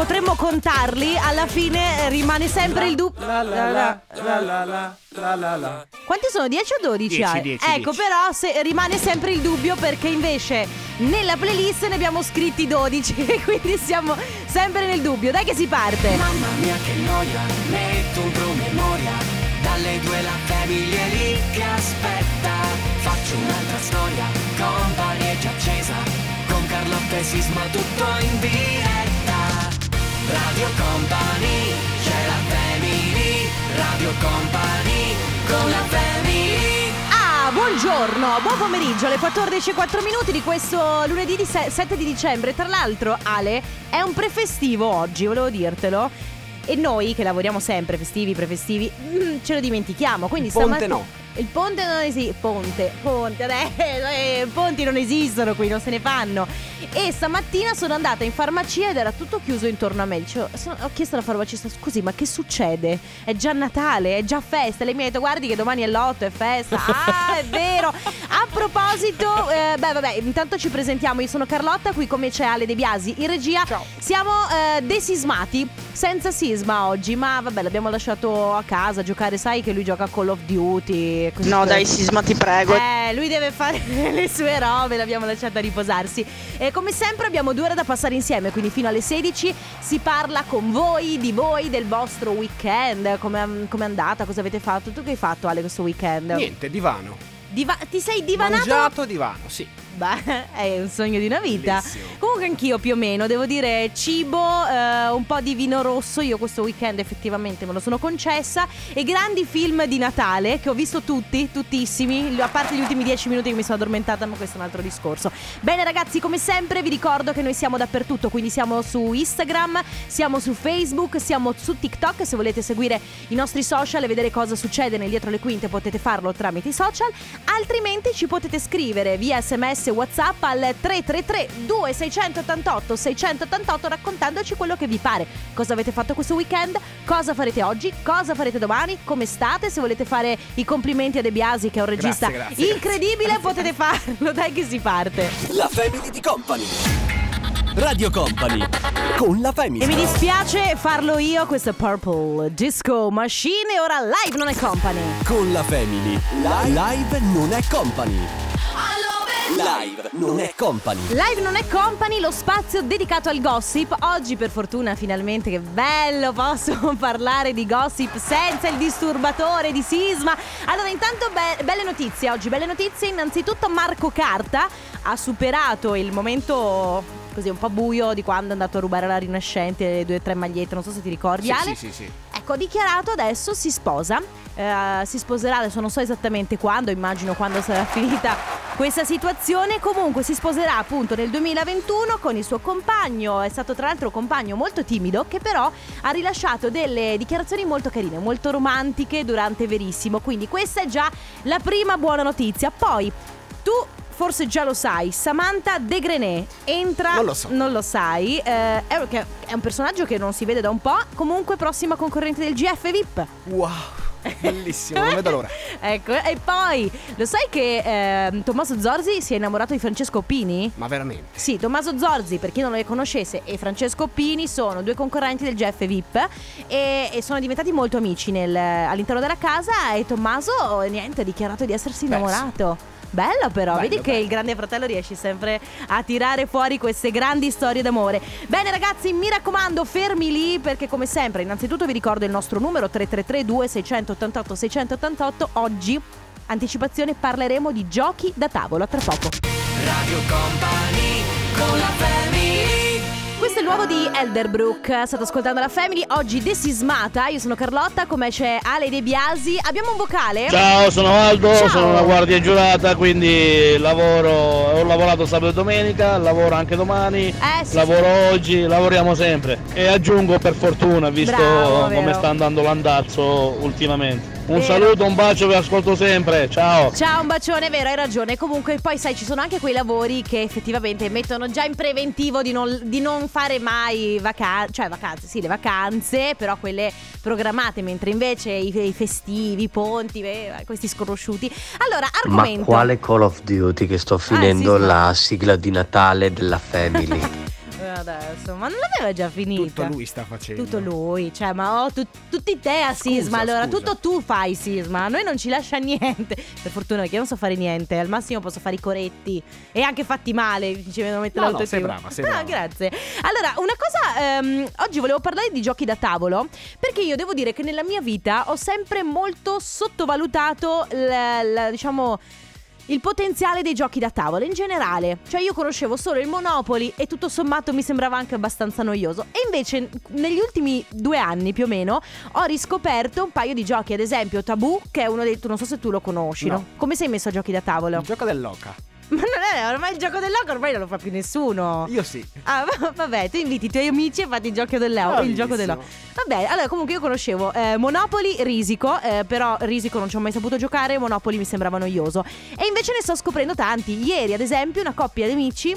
potremmo contarli, alla fine eh, rimane sempre il dubbio. Quanti sono? 10 o 12? 10, 10, ecco, 10. però se, rimane sempre il dubbio perché invece nella playlist ne abbiamo scritti 12, quindi siamo sempre nel dubbio. Dai che si parte. Mamma mia che noia, metto un promemoria, dalle due la famiglia lì che aspetta. Faccio un'altra storia, compagnie già accesa, con Carlotta e Sisma tutto in diretta. Radio Company, c'è la family Radio Company, con la family Ah, buongiorno, buon pomeriggio alle 14.04 minuti di questo lunedì di se- 7 di dicembre. Tra l'altro, Ale, è un prefestivo oggi, volevo dirtelo. E noi che lavoriamo sempre, festivi, prefestivi, mm, ce lo dimentichiamo. Quindi Il ponte stamattina- no. Il ponte non esiste. Ponte, ponte, adesso, eh, ponti non esistono qui, non se ne fanno. E stamattina sono andata in farmacia ed era tutto chiuso intorno a me. Dicevo- sono- ho chiesto alla farmacista: scusi, ma che succede? È già Natale, è già festa. Lei mi ha detto: guardi che domani è l'otto, è festa. Ah, è vero. A proposito, eh, beh, vabbè, intanto ci presentiamo. Io sono Carlotta, qui come c'è Ale De Biasi in regia. Ciao. Siamo eh, desismati, senza sisma oggi, ma vabbè, l'abbiamo lasciato a casa a giocare. Sai che lui gioca a Call of Duty. così No, così. dai, Sisma, ti prego. Eh, lui deve fare le sue robe, l'abbiamo lasciata riposarsi. E come sempre abbiamo due ore da passare insieme, quindi fino alle 16 si parla con voi, di voi, del vostro weekend, come è andata, cosa avete fatto. Tu che hai fatto Ale questo weekend? Niente, divano. Diva- ti sei divanato? Mangiato divano, sì. Beh, è un sogno di una vita. Bellissimo. Comunque anch'io più o meno, devo dire cibo, eh, un po' di vino rosso, io questo weekend effettivamente me lo sono concessa e grandi film di Natale che ho visto tutti, tuttissimi, a parte gli ultimi dieci minuti che mi sono addormentata, ma questo è un altro discorso. Bene ragazzi, come sempre vi ricordo che noi siamo dappertutto, quindi siamo su Instagram, siamo su Facebook, siamo su TikTok, se volete seguire i nostri social e vedere cosa succede nel dietro le quinte potete farlo tramite i social, altrimenti ci potete scrivere via sms e whatsapp al 333 2688 688 raccontandoci quello che vi pare cosa avete fatto questo weekend cosa farete oggi cosa farete domani come state se volete fare i complimenti a De Biasi che è un regista Grazie, grazie, incredibile potete farlo dai che si parte La Family di Company. Radio Company. Con la Family. e mi dispiace farlo io questo Purple Disco Machine e ora live non è company Con la Family. Live non è company. Live non è company. Live non è company, lo spazio dedicato al gossip. Oggi per fortuna finalmente che bello posso parlare di gossip senza il disturbatore di Sisma. Allora intanto be- belle notizie oggi, belle notizie. Innanzitutto Marco Carta ha superato il momento così un po' buio di quando è andato a rubare la Rinascente le due o tre magliette, non so se ti ricordi Sì, Ale. sì, sì, sì. Ecco, dichiarato adesso si sposa. Eh, si sposerà, adesso non so esattamente quando, immagino quando sarà finita questa situazione. Comunque si sposerà appunto nel 2021 con il suo compagno. È stato tra l'altro un compagno molto timido che però ha rilasciato delle dichiarazioni molto carine, molto romantiche durante Verissimo. Quindi questa è già la prima buona notizia. Poi tu forse già lo sai, Samantha De Grenet entra. Non lo so. Non lo sai. eh, è, un personaggio che non si vede da un po'. Comunque, prossima concorrente del GF VIP. Wow, bellissimo, non vedo l'ora. ecco, e poi lo sai che ehm, Tommaso Zorzi si è innamorato di Francesco Pini? Ma veramente. Sì, Tommaso Zorzi, per chi non le conoscesse, e Francesco Pini sono due concorrenti del GF VIP e, e sono diventati molto amici nel- all'interno della casa e Tommaso, niente, ha dichiarato di essersi Beh, innamorato. Bella però, Bello, vedi che bello. il grande fratello riesce sempre a tirare fuori queste grandi storie d'amore. Bene ragazzi, mi raccomando, fermi lì perché come sempre, innanzitutto vi ricordo il nostro numero 333 2688 688. Oggi, anticipazione, parleremo di giochi da tavolo, a tra poco. Radio Company, con la family Questo è il nuovo di Elderbrook. State ascoltando la Family. Oggi desismata. Io sono Carlotta, come c'è Ale De Biasi. Abbiamo un vocale? Ciao, sono Aldo, Ciao. sono una guardia giurata, quindi lavoro, ho lavorato sabato e domenica, lavoro anche domani, Eh, sì, lavoro oggi, lavoriamo sempre. E aggiungo per fortuna, visto Bravo, come sta andando l'andazzo ultimamente. Un Vero. saluto, un bacio, vi ascolto sempre, ciao! Ciao, un bacione, è vero, hai ragione. Comunque, poi sai, ci sono anche quei lavori che effettivamente mettono già in preventivo di non, di non fare mai vacanze, cioè vacanze, sì, le vacanze, però quelle programmate, mentre invece i, i festivi, i ponti, beh, questi sconosciuti. Allora, Ma argomento. quale Call of Duty che sto finendo sì, sì. la sigla di Natale della Family? adesso? Ma non l'aveva già finita? Tutto lui sta facendo. Tutto lui, cioè, ma oh, tu- tutti te a Scusa, Sisma. Allora, scusa. tutto tu fai Sisma. A noi non ci lascia niente. Per fortuna, perché io non so fare niente. Al massimo posso fare i coretti. E anche fatti male. Ci vedono mettere No, no, sei brava, sei Ah, brava. grazie. Allora, una cosa. ehm, oggi volevo parlare di giochi da tavolo. Perché io devo dire che nella mia vita ho sempre molto sottovalutato, l- l- diciamo. Il potenziale dei giochi da tavolo in generale, cioè io conoscevo solo il Monopoli e tutto sommato mi sembrava anche abbastanza noioso. E invece negli ultimi due anni più o meno ho riscoperto un paio di giochi, ad esempio Tabù, che è uno dei... non so se tu lo conosci, no? No. Come sei messo a giochi da tavolo? Il gioco dell'oca. Ma non è ormai il gioco del loco, ormai non lo fa più nessuno. Io sì. Ah, va- vabbè, tu inviti i tuoi amici e fate il gioco dell'euro. Il gioco dell'euro. Vabbè, allora comunque io conoscevo eh, Monopoli, Risico, eh, però Risico non ci ho mai saputo giocare, Monopoli mi sembrava noioso. E invece ne sto scoprendo tanti. Ieri, ad esempio, una coppia di amici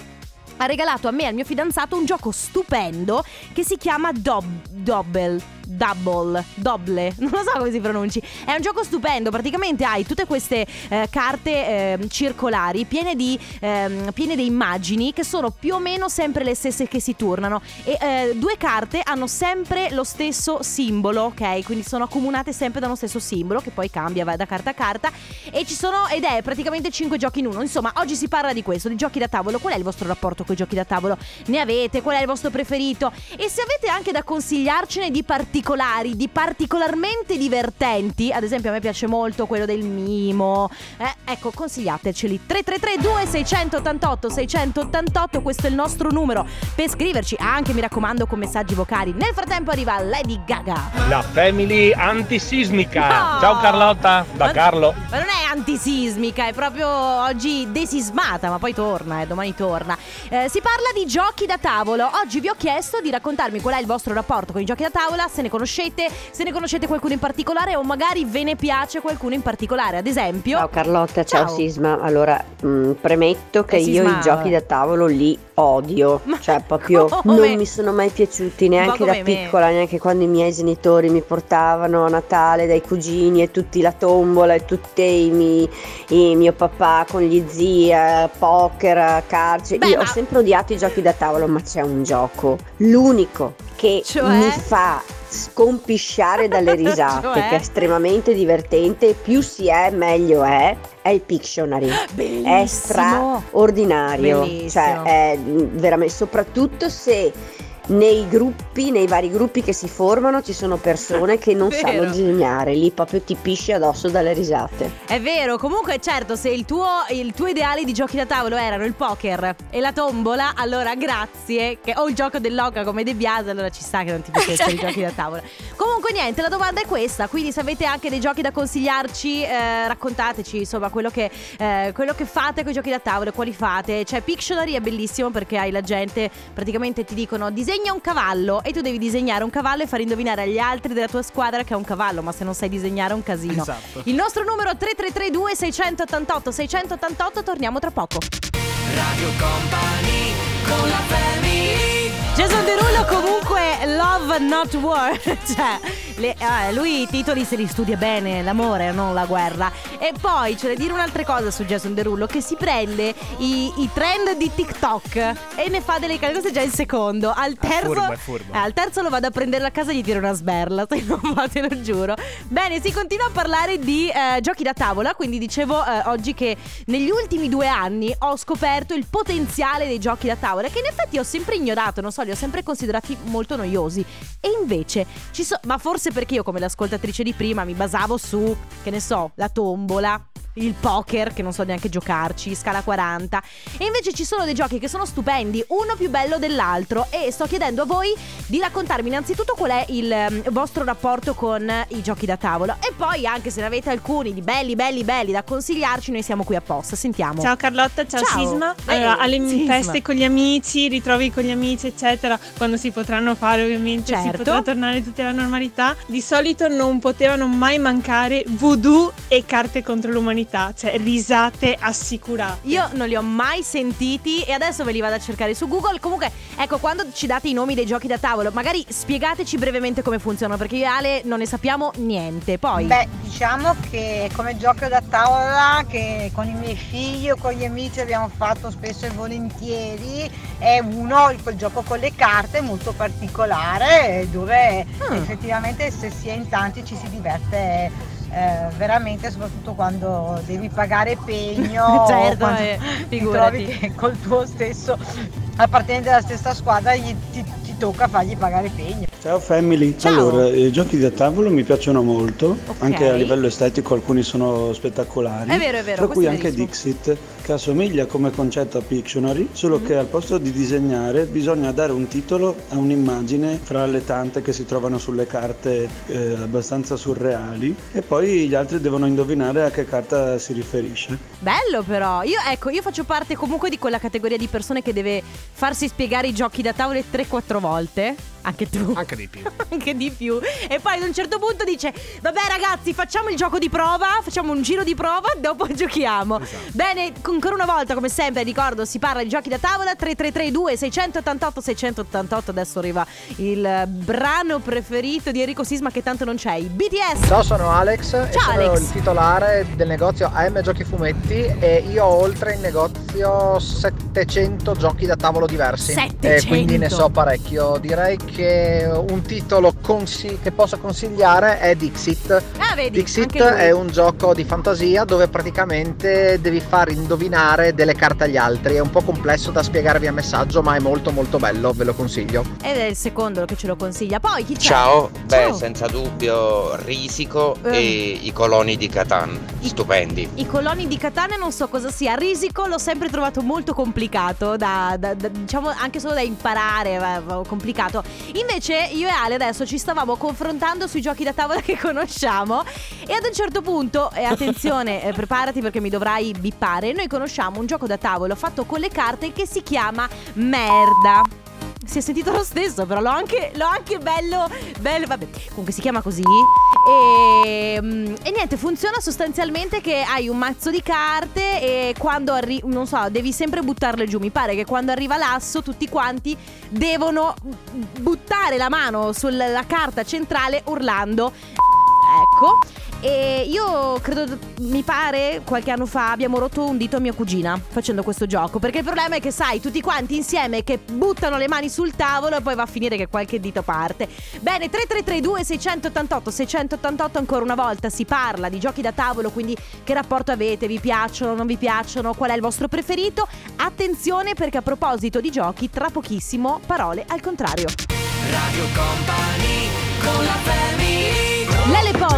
ha regalato a me e al mio fidanzato un gioco stupendo che si chiama Dob- Double. Double, Double, non lo so come si pronunci. È un gioco stupendo. Praticamente hai tutte queste eh, carte ehm, circolari piene di, ehm, piene di immagini che sono più o meno sempre le stesse che si turnano. E eh, due carte hanno sempre lo stesso simbolo, ok? Quindi sono accomunate sempre da uno stesso simbolo che poi cambia va da carta a carta. E ci sono, ed è praticamente 5 giochi in uno. Insomma, oggi si parla di questo, di giochi da tavolo. Qual è il vostro rapporto con i giochi da tavolo? Ne avete? Qual è il vostro preferito? E se avete anche da consigliarcene di particolari, di particolarmente divertenti, ad esempio a me piace molto quello del mimo, eh, ecco consigliateceli 333 2688 688 questo è il nostro numero per scriverci anche mi raccomando con messaggi vocali. Nel frattempo arriva Lady Gaga. La family antisismica. No! Ciao Carlotta, da Ma- Carlo. Ma non è antisismica, è proprio oggi desismata, ma poi torna, eh, domani torna. Eh, si parla di giochi da tavolo. Oggi vi ho chiesto di raccontarmi qual è il vostro rapporto con i giochi da tavola, se ne conoscete, se ne conoscete qualcuno in particolare o magari ve ne piace qualcuno in particolare. Ad esempio, Ciao Carlotta, ciao, Ciao. Sisma. Allora, mh, premetto che Eh, io i giochi da tavolo li odio. Ma cioè, proprio come? non mi sono mai piaciuti neanche da me. piccola, neanche quando i miei genitori mi portavano a Natale dai cugini e tutti la tombola e tutti i, mi- i mio papà con gli zii, eh, poker, calcio. Beh, io ma- ho sempre odiato i giochi da tavolo, ma c'è un gioco, l'unico che Cioè? mi fa scompisciare dalle risate, Cioè? che è estremamente divertente, più si è meglio è, è il Pictionary. È bellissimo. straordinario, Bellissimo. cioè è mm, veramente, soprattutto se nei gruppi, nei vari gruppi che si formano ci sono persone che non sanno disegnare, lì proprio ti pisci addosso dalle risate. È vero, comunque certo, se il tuo, il tuo ideale di giochi da tavolo erano il poker e la tombola, allora grazie, che, o il gioco dell'oca come De Biase, allora ci sta che non ti piacessero i giochi da tavola. Comunque niente, la domanda è questa, quindi se avete anche dei giochi da consigliarci, eh, raccontateci insomma quello che, eh, quello che fate con i giochi da tavolo, quali fate. Cioè Pictionary è bellissimo perché hai la gente, praticamente ti dicono disegna un cavallo e tu devi disegnare un cavallo e far indovinare agli altri della tua squadra che è un cavallo, ma se non sai disegnare è un casino. Esatto. Il nostro numero 3332 688 688 torniamo tra poco. Radio Company con la family Jason Derulo comunque Love Not War. Cioè le- ah, lui i titoli se li studia bene L'amore non la guerra. E poi c'è da dire un'altra cosa su Jason Derulo Che si prende i, i trend di TikTok E ne fa delle cose Questo è già il secondo. Al È terzo furbo, è furbo. eh, Al terzo lo vado a prendere a casa e gli tiro una sberla Se non va te lo giuro. Bene si continua a parlare di eh, giochi da tavola Quindi dicevo eh, oggi che negli ultimi due anni Ho scoperto il potenziale dei giochi da tavola Che in effetti ho sempre ignorato Non so li ho sempre considerati molto noiosi. E invece ci so- Ma forse perché io come l'ascoltatrice di prima Mi basavo su Che ne so La tombola il poker, che non so neanche giocarci, scala 40. E invece ci sono dei giochi che sono stupendi, uno più bello dell'altro. E sto chiedendo a voi di raccontarmi innanzitutto qual è il ehm, vostro rapporto con i giochi da tavolo. E poi, anche se ne avete alcuni di belli, belli, belli da consigliarci, noi siamo qui apposta. Sentiamo. Ciao Carlotta, ciao, Ciao. Sisma. Allora, alle Sisma. feste con gli amici, ritrovi con gli amici, eccetera, quando si potranno fare, ovviamente, Certo. si potrà tornare tutti alla normalità. Di solito non potevano mai mancare voodoo e carte contro l'umanità. Qualità, cioè risate assicurate. Io non li ho mai sentiti e adesso ve li vado a cercare su Google. Comunque, ecco, quando ci date i nomi dei giochi da tavolo, magari spiegateci brevemente come funzionano, perché io e Ale non ne sappiamo niente. Poi, Beh, diciamo che come gioco da tavola che con i miei figli o con gli amici abbiamo fatto spesso e volentieri è uno, quel gioco con le carte molto particolare dove Ah. effettivamente se si è in tanti ci si diverte eh, veramente soprattutto quando devi pagare pegno Certo, quando eh, ti trovi che col tuo stesso appartenente alla stessa squadra gli- ti tocca fargli pagare pegno. Ciao family, Ciao. allora i giochi da tavolo mi piacciono molto, Ok. anche a livello estetico alcuni sono spettacolari, È vero, è vero, tra cui anche. Dixit che assomiglia come concetto a Pictionary, solo Mm. che al posto di disegnare bisogna dare un titolo a un'immagine fra le tante che si trovano sulle carte eh, abbastanza surreali e poi gli altri devono indovinare a che carta si riferisce. bello però. Io, ecco, io faccio parte comunque di quella categoria di persone che deve farsi spiegare i giochi da tavolo 3-4 volte volte. Anche tu. Anche di più. anche di più. E poi ad un certo punto dice: Vabbè, ragazzi, facciamo il gioco di prova. Facciamo un giro di prova, dopo giochiamo. Bene, ancora una volta, come sempre, ricordo: si parla di giochi da tavola 3332 688 688. Adesso arriva il brano preferito di Enrico Sisma, che tanto non c'è. I BTS. Ciao, sono Alex e Ciao, sono Alex. il titolare del negozio AM Giochi Fumetti e io ho oltre in negozio 700 giochi da tavolo diversi 700? e quindi ne so parecchio. Direi che un titolo consi- che posso consigliare è Dixit. Ah, vedi. Dixit è un gioco di fantasia dove praticamente devi far indovinare delle carte agli altri. È un po' complesso da spiegare via messaggio, ma è molto molto bello, ve lo consiglio. Ed è il secondo che ce lo consiglia. Poi chi c'è? Ciao, beh, Ciao. senza dubbio Risico Eh. e i coloni di Catan, I- stupendi. I coloni di Catania non so cosa sia. Risico l'ho sempre trovato molto complicato, da, da- da- diciamo anche solo da imparare, va- complicato. Invece io e Ale adesso ci stavamo confrontando sui giochi da tavola che conosciamo e ad un certo punto, e attenzione, eh, preparati perché mi dovrai bippare, noi conosciamo un gioco da tavolo fatto con le carte che si chiama Merda. Si è sentito lo stesso, però l'ho anche, l'ho anche bello, bello, vabbè, comunque si chiama così. E, mm, e niente, funziona sostanzialmente che hai un mazzo di carte e quando arriva, non so, devi sempre buttarle giù. Mi pare che quando arriva l'asso tutti quanti devono buttare la mano sulla carta centrale urlando. E io credo, mi pare, qualche anno fa abbiamo rotto un dito a mia cugina facendo questo gioco. Perché il problema è che, sai, tutti quanti insieme che buttano le mani sul tavolo e poi va a finire che qualche dito parte. Bene, 3332 688 688 ancora una volta si parla di giochi da tavolo, quindi che rapporto avete? Vi piacciono, non vi piacciono? Qual è il vostro preferito? Attenzione perché a proposito di giochi, tra pochissimo parole al contrario. Radio Company con la family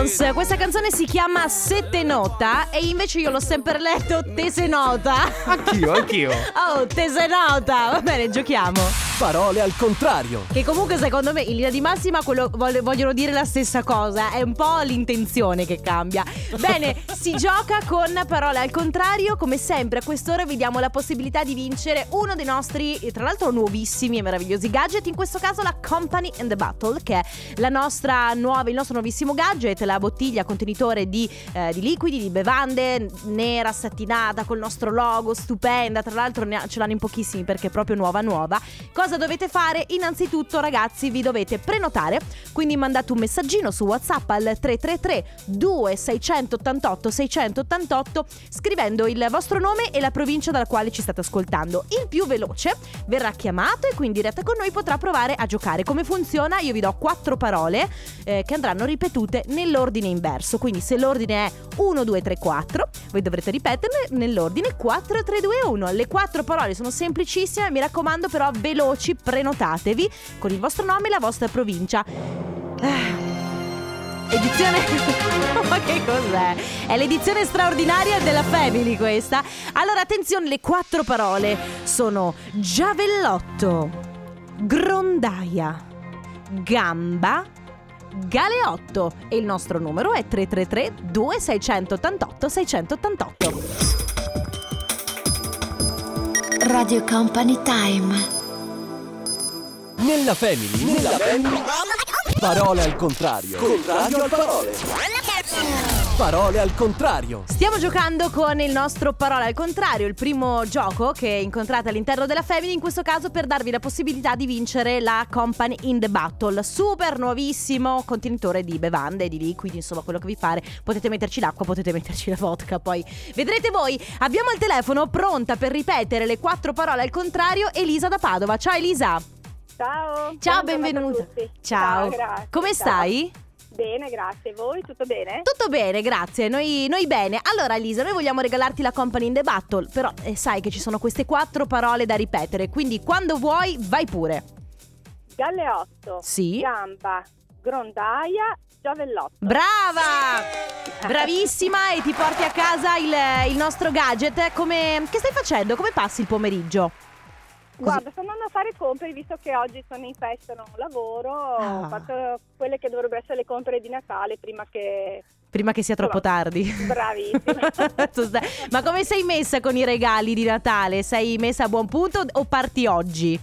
Pons, questa canzone si chiama Sette Nota e invece io l'ho sempre letto Tesenota. Anch'io, anch'io. Oh, Tesenota. Va bene, giochiamo. Parole al contrario. Che comunque secondo me in linea di massima quello, voglio- vogliono dire la stessa cosa, è un po' l'intenzione che cambia. Bene, si gioca con parole al contrario, come sempre a quest'ora vi diamo la possibilità di vincere uno dei nostri, tra l'altro nuovissimi e meravigliosi gadget, in questo caso la Company and the Battle, che è la nostra nuova, il nostro nuovissimo gadget, la bottiglia contenitore di, eh, di liquidi, di bevande, nera, satinata, col nostro logo, stupenda, tra l'altro ne ha- ce l'hanno in pochissimi perché è proprio nuova nuova. Cosa dovete fare? Innanzitutto ragazzi vi dovete prenotare, quindi mandate un messaggino su WhatsApp al 333 2688 688 scrivendo il vostro nome e la provincia dalla quale ci state ascoltando. Il più veloce verrà chiamato e qui in diretta con noi potrà provare a giocare. Come funziona? Io vi do quattro parole eh, che andranno ripetute nell'ordine inverso, quindi se l'ordine è 1 2 3 4, voi dovrete ripeterle nell'ordine 4 3 2 1. Le quattro parole sono semplicissime, mi raccomando però veloci, prenotatevi con il vostro nome e la vostra provincia. Ah. Edizione. Ma che cos'è? È l'edizione straordinaria della Family questa. Allora, attenzione, le quattro parole sono giavellotto, grondaia, gamba, galeotto. E il nostro numero è 333 2688 688. Radio Company Time. Nella family. Nella family. Parole al contrario. Contrario al parole. Parole al contrario. Stiamo giocando con il nostro Parola al contrario, il primo gioco che incontrate all'interno della Family, in questo caso per darvi la possibilità di vincere la Company in the Battle, super nuovissimo contenitore di bevande, di liquidi, insomma quello che vi pare. Potete metterci l'acqua, potete metterci la vodka, poi vedrete voi. Abbiamo al telefono pronta per ripetere le quattro parole al contrario Elisa da Padova. Ciao Elisa. Ciao. Ciao, benvenuta. tutti. Ciao. grazie. Come Ciao. stai? Bene, grazie. Voi tutto bene? Tutto bene, grazie. Noi, noi bene. Allora, Elisa, noi vogliamo regalarti la Company in the Battle. Però eh, sai che ci sono queste quattro parole da ripetere. Quindi, quando vuoi, vai pure. Galleotto. Sì. Gamba. Grondaia. Giavellotto. Brava! Bravissima e ti porti a casa il, il nostro gadget. Come, che stai facendo? Come passi il pomeriggio? Guarda, sto andando a fare compere visto che oggi sono in festa e non lavoro. Ah. Ho fatto quelle che dovrebbero essere le compere di Natale prima che. Prima che sia troppo tardi. Bravissima. Ma come sei messa con i regali di Natale? Sei messa a buon punto o parti oggi?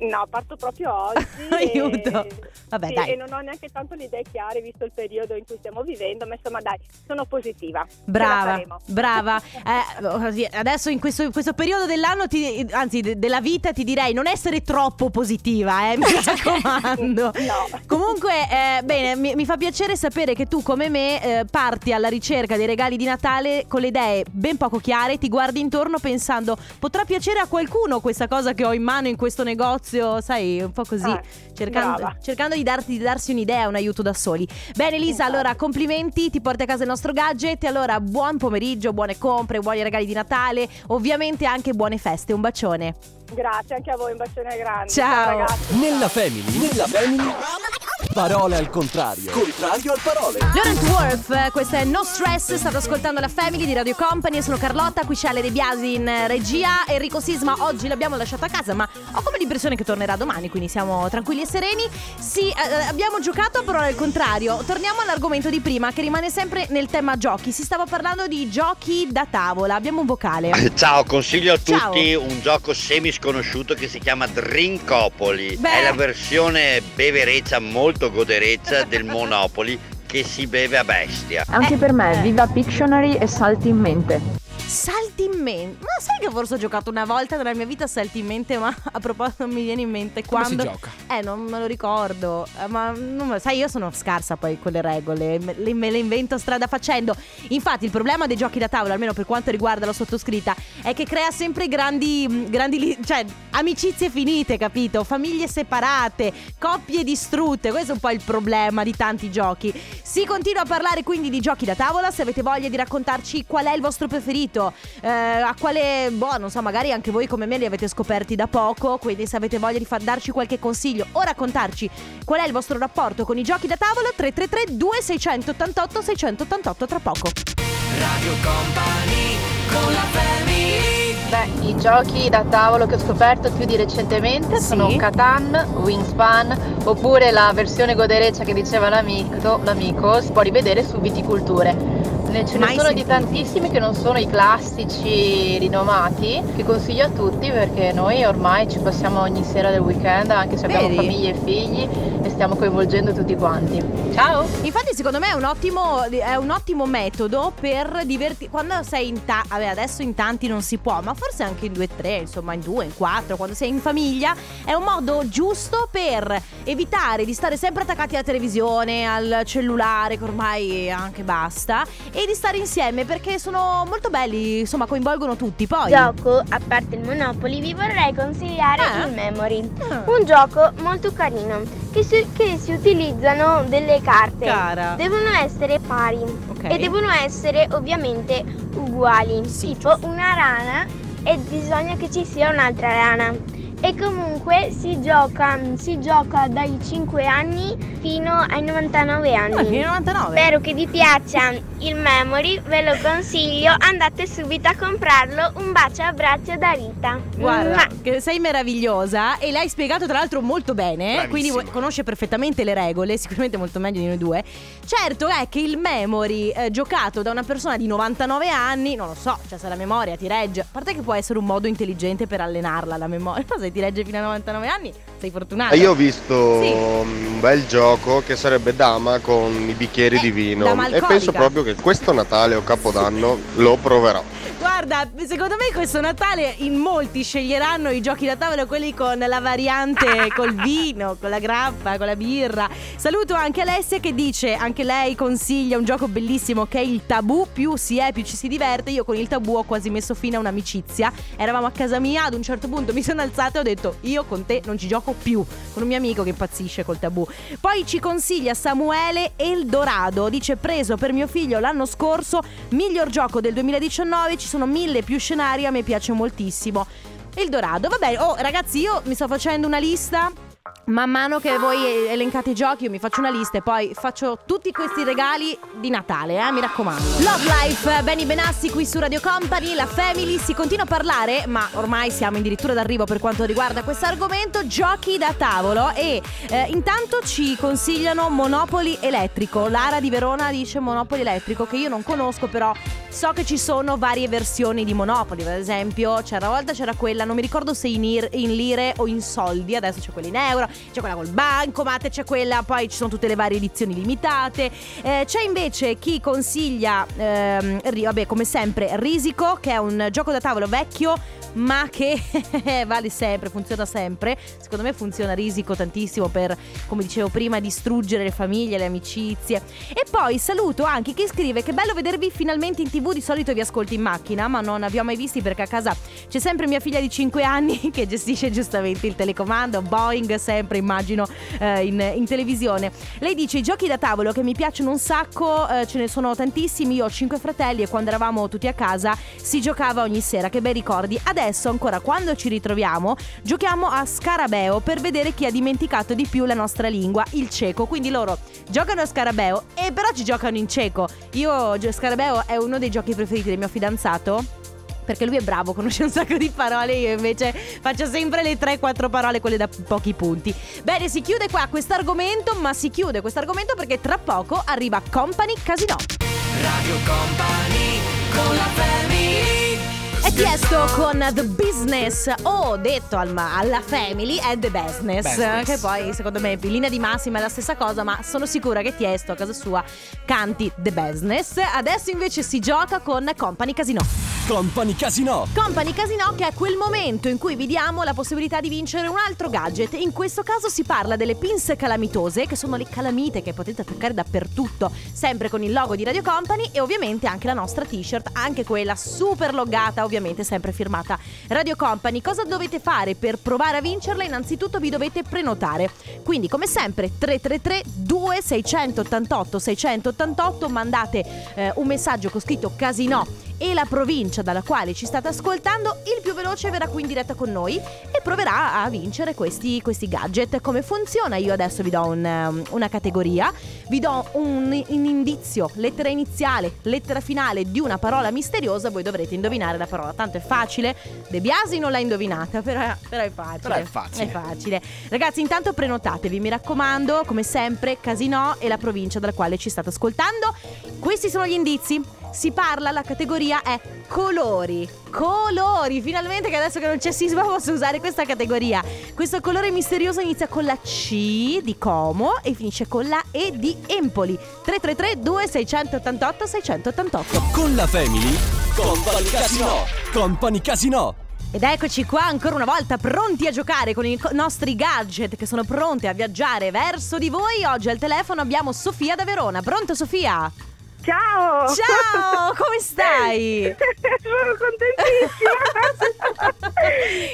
No, parto proprio oggi. Aiuto. e- Vabbè, sì, dai. E non ho neanche tanto le idee chiare visto il periodo in cui stiamo vivendo, ma insomma dai, sono positiva. Brava, brava. Eh, così, adesso in questo, in questo periodo dell'anno, ti- anzi de- della vita, ti direi non essere troppo positiva, eh, mi raccomando. No. Comunque, eh, bene, mi, mi fa piacere sapere che tu come me eh, parti alla ricerca dei regali di Natale con le idee ben poco chiare, ti guardi intorno pensando potrà piacere a qualcuno questa cosa che ho in mano in questo negozio, sai, un po' così, Eh, cercando, cercando di, darti, di darsi un'idea, un aiuto da soli. Bene Elisa, allora complimenti, ti porti a casa il nostro gadget, allora buon pomeriggio, buone compre, buoni regali di Natale, ovviamente anche buone feste, un bacione. Grazie anche a voi, un bacione grande. Ciao. ragazzi. Nella family, nella family. Parole al contrario. Contrario al parole. Laurent Worth, questo è No Stress, state ascoltando la Family di Radio Company, sono Carlotta, qui c'è Ale De Biasi in regia, Enrico Sisma oggi l'abbiamo lasciato a casa ma ho come l'impressione che tornerà domani, quindi siamo tranquilli e sereni. Sì, eh, abbiamo giocato a parole al contrario, torniamo all'argomento di prima che rimane sempre nel tema giochi, si stava parlando di giochi da tavola, abbiamo un vocale. Ciao, consiglio a Ciao. tutti un gioco semi sconosciuto che si chiama Drinkopoli. Beh. È la versione bevereccia molto godereccia del Monopoli che si beve a bestia. Anche per me, Viva Pictionary e salti in mente. Salti in mente. Ma sai che forse ho giocato una volta nella mia vita salti in mente, ma a proposito non mi viene in mente Come si quando. gioca? Eh, non me lo ricordo. Eh, ma non sai, io sono scarsa poi con le regole. Me le, me le invento strada facendo. Infatti, il problema dei giochi da tavola, almeno per quanto riguarda la sottoscritta, è che crea sempre grandi. grandi cioè, amicizie finite, capito? Famiglie separate, coppie distrutte. Questo è un po' il problema di tanti giochi. Si continua a parlare quindi di giochi da tavola. Se avete voglia di raccontarci qual è il vostro preferito, eh, a quale, boh, non so, magari anche voi come me li avete scoperti da poco. Quindi, se avete voglia di fa- darci qualche consiglio o raccontarci qual è il vostro rapporto con i giochi da tavola, 333 2688 688 tra poco. Radio Company con la family Beh, i giochi da tavolo che ho scoperto più di recentemente sono Catan, Wingspan oppure la versione godereccia che diceva l'amico, l'amico si può rivedere su Viticulture. Ne ce ne sono di tantissimi che non sono i classici rinomati, che consiglio a tutti perché noi ormai ci passiamo ogni sera del weekend, anche se abbiamo Vedi? famiglie e figli, e stiamo coinvolgendo tutti quanti. Ciao! Infatti, secondo me è un ottimo, è un ottimo metodo per divertirti. Quando sei in tanti, vabbè, adesso in tanti non si può, ma forse anche in due, tre, insomma, in due, in quattro, quando sei in famiglia, è un modo giusto per evitare di stare sempre attaccati alla televisione, al cellulare, che ormai anche basta, e di stare insieme perché sono molto belli, insomma, coinvolgono tutti. Poi. Gioco, a parte il Monopoli, vi vorrei consigliare Ah. il Memory. Ah. Un gioco molto carino, che si, che si utilizzano delle carte. Cara. Devono essere pari e devono essere ovviamente uguali. tipo una rana e bisogna che ci sia un'altra rana. E comunque si gioca, si gioca dai 5 anni fino ai 99 anni. Ah, fino ai 99? Spero che vi piaccia il memory, ve lo consiglio, andate subito a comprarlo. Un bacio e abbraccio da Rita. Guarda, che sei meravigliosa e l'hai spiegato tra l'altro molto bene, Bravissima. quindi vo- conosce perfettamente le regole, sicuramente molto meglio di noi due. Certo è che il memory eh, giocato da una persona di 99 anni, non lo so, cioè se la memoria ti regge, a parte che può essere un modo intelligente per allenarla la memoria, cosa e ti legge fino a 99 anni, sei fortunato. E io ho visto Sì. un bel gioco che sarebbe dama con i bicchieri di vino e penso proprio che questo Natale o Capodanno lo proverò. Guarda, secondo me questo Natale in molti sceglieranno i giochi da tavolo, quelli con la variante col vino, con la grappa, con la birra. Saluto anche Alessia che dice, anche lei consiglia un gioco bellissimo che è il tabù, più si è più ci si diverte. Io con il tabù ho quasi messo fine a un'amicizia. Eravamo a casa mia, ad un certo punto mi sono alzata e ho detto io con te non ci gioco più, con un mio amico che impazzisce col tabù. Poi ci consiglia Samuele Eldorado, dice preso per mio figlio l'anno scorso, miglior gioco del 2019, ci sono mille più scenari, a me piace moltissimo. Eldorado, va bene, oh ragazzi io mi sto facendo una lista. Man mano che voi elencate i giochi, io mi faccio una lista e poi faccio tutti questi regali di Natale, eh, mi raccomando. Love Life, Benny Benassi qui su Radio Company, la Family, si continua a parlare, ma ormai siamo addirittura d'arrivo per quanto riguarda questo argomento, giochi da tavolo e eh, intanto ci consigliano Monopoli Elettrico. Lara di Verona dice Monopoli Elettrico che io non conosco, però so che ci sono varie versioni di Monopoli, per esempio, c'era una volta c'era quella, non mi ricordo se in, ir- in lire o in soldi, adesso c'è quella in euro, c'è quella col bancomat, c'è quella, poi ci sono tutte le varie edizioni limitate. Eh, c'è invece chi consiglia, ehm, vabbè, come sempre, Risico, che è un gioco da tavolo vecchio, ma che vale sempre, funziona sempre. Secondo me funziona Risico tantissimo per, come dicevo prima, distruggere le famiglie, le amicizie. E poi saluto anche chi scrive che bello vedervi finalmente in tv, di solito vi ascolto in macchina, ma non vi ho mai visti perché a casa c'è sempre mia figlia di 5 anni che gestisce giustamente il telecomando, Boeing sempre immagino eh, in, in televisione. Lei dice i giochi da tavolo che mi piacciono un sacco, eh, ce ne sono tantissimi, io ho 5 fratelli e quando eravamo tutti a casa si giocava ogni sera, che bei ricordi. Adesso ancora quando ci ritroviamo giochiamo a Scarabeo per vedere chi ha dimenticato di più la nostra lingua, il cieco. Quindi loro giocano a Scarabeo e però ci giocano in cieco. Io Scarabeo è uno dei giochi preferiti del mio fidanzato perché lui è bravo, conosce un sacco di parole, io invece faccio sempre le 3-4 parole, quelle da pochi punti. Bene, si chiude qua questo argomento, ma si chiude questo argomento perché tra poco arriva Company Casino. Radio Company con la family Tiesto con The Business, o detto al ma- alla Family, è The Business, Business. che poi secondo me in linea di massima è la stessa cosa, ma sono sicura che Tiesto a casa sua canti The Business. Adesso invece si gioca con Company Casino. Company Casino. Company Casino che è quel momento in cui vi diamo la possibilità di vincere un altro gadget. In questo caso si parla delle pins calamitose, che sono le calamite che potete attaccare dappertutto, sempre con il logo di Radio Company e ovviamente anche la nostra t-shirt, anche quella super loggata, ovviamente sempre firmata Radio Company. Cosa dovete fare per provare a vincerla? Innanzitutto vi dovete prenotare. Quindi come sempre 333 2688 688 mandate eh, un messaggio con scritto Casino e la provincia dalla quale ci state ascoltando, il più veloce verrà qui in diretta con noi e proverà a vincere questi, questi gadget. Come funziona? Io adesso vi do un, um, una categoria, vi do un, un indizio, lettera iniziale, lettera finale di una parola misteriosa, voi dovrete indovinare la parola. Tanto è facile, De Biasi non l'ha indovinata, però, però è facile. Però è facile. È facile. Ragazzi, intanto prenotatevi, mi raccomando, come sempre, Casino e la provincia dalla quale ci state ascoltando. Questi sono gli indizi. Si parla, la categoria è colori. Colori, finalmente che adesso che non c'è sisma posso usare questa categoria. Questo colore misterioso inizia con la C di Como e finisce con la E di Empoli. 333 2688 688. Con la Family. Company Casino. Company Casino. Ed eccoci qua ancora una volta pronti a giocare con i nostri gadget che sono pronti a viaggiare verso di voi. Oggi al telefono abbiamo Sofia da Verona. Pronto Sofia? Ciao! Ciao, come stai? Sono contentissima!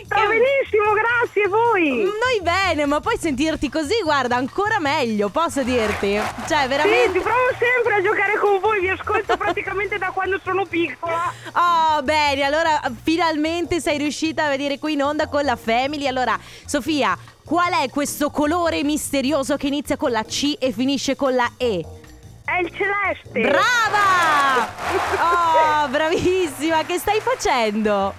Sto benissimo, grazie a voi! Noi bene, ma poi sentirti così, guarda, ancora meglio, posso dirti? Cioè, Sì, veramente... ti provo sempre a giocare con voi, vi ascolto praticamente da quando sono piccola. Oh, bene, allora finalmente sei riuscita a venire qui in onda con la Family. Allora, Sofia, qual è questo colore misterioso che inizia con la C e finisce con la E? È il celeste! Brava! Oh, bravissima, che stai facendo?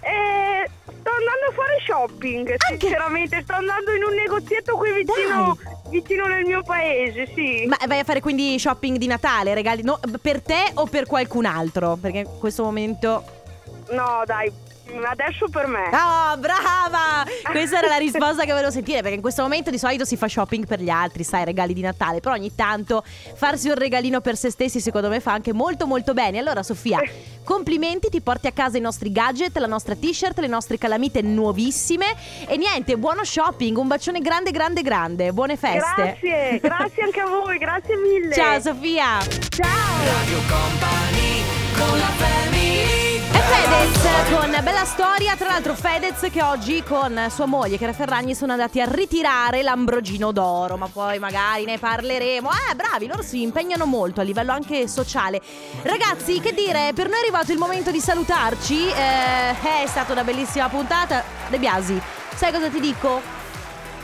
Eh, sto andando a fare shopping, sinceramente, sto andando in un negozietto qui vicino, vicino nel mio paese, sì. Ma vai a fare quindi shopping di Natale, regali no, per te o per qualcun altro? Perché in questo momento No, dai, Adesso per me. Oh, brava! Questa era la risposta che volevo sentire perché in questo momento di solito si fa shopping per gli altri, sai, regali di Natale, però ogni tanto farsi un regalino per se stessi secondo me fa anche molto molto bene. Allora Sofia, complimenti, ti porti a casa i nostri gadget, la nostra t-shirt, le nostre calamite nuovissime e niente, buono shopping, un bacione grande grande grande, buone feste. Grazie, grazie anche a voi, grazie mille. Ciao Sofia. Ciao. Radio Company con la family E Fedez con bella storia, tra l'altro Fedez che oggi con sua moglie Chiara Ferragni sono andati a ritirare l'Ambrogino d'oro, ma poi magari ne parleremo. Eh, bravi, loro si impegnano molto a livello anche sociale. Ragazzi, che dire, per noi è arrivato il momento di salutarci. Eh, è stata una bellissima puntata. De Biasi, sai cosa ti dico?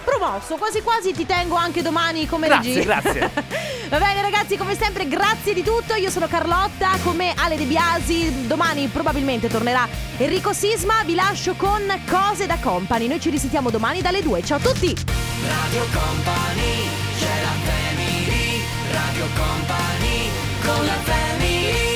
Promosso, quasi quasi ti tengo anche domani come Grazie, regista. grazie. Va bene ragazzi, come sempre grazie di tutto. Io sono Carlotta, come Ale De Biasi. Domani probabilmente tornerà Enrico Sisma. Vi lascio con cose da company. Noi ci risentiamo domani dalle 2. Ciao a tutti! Radio Company, c'è la family Radio Company, con la family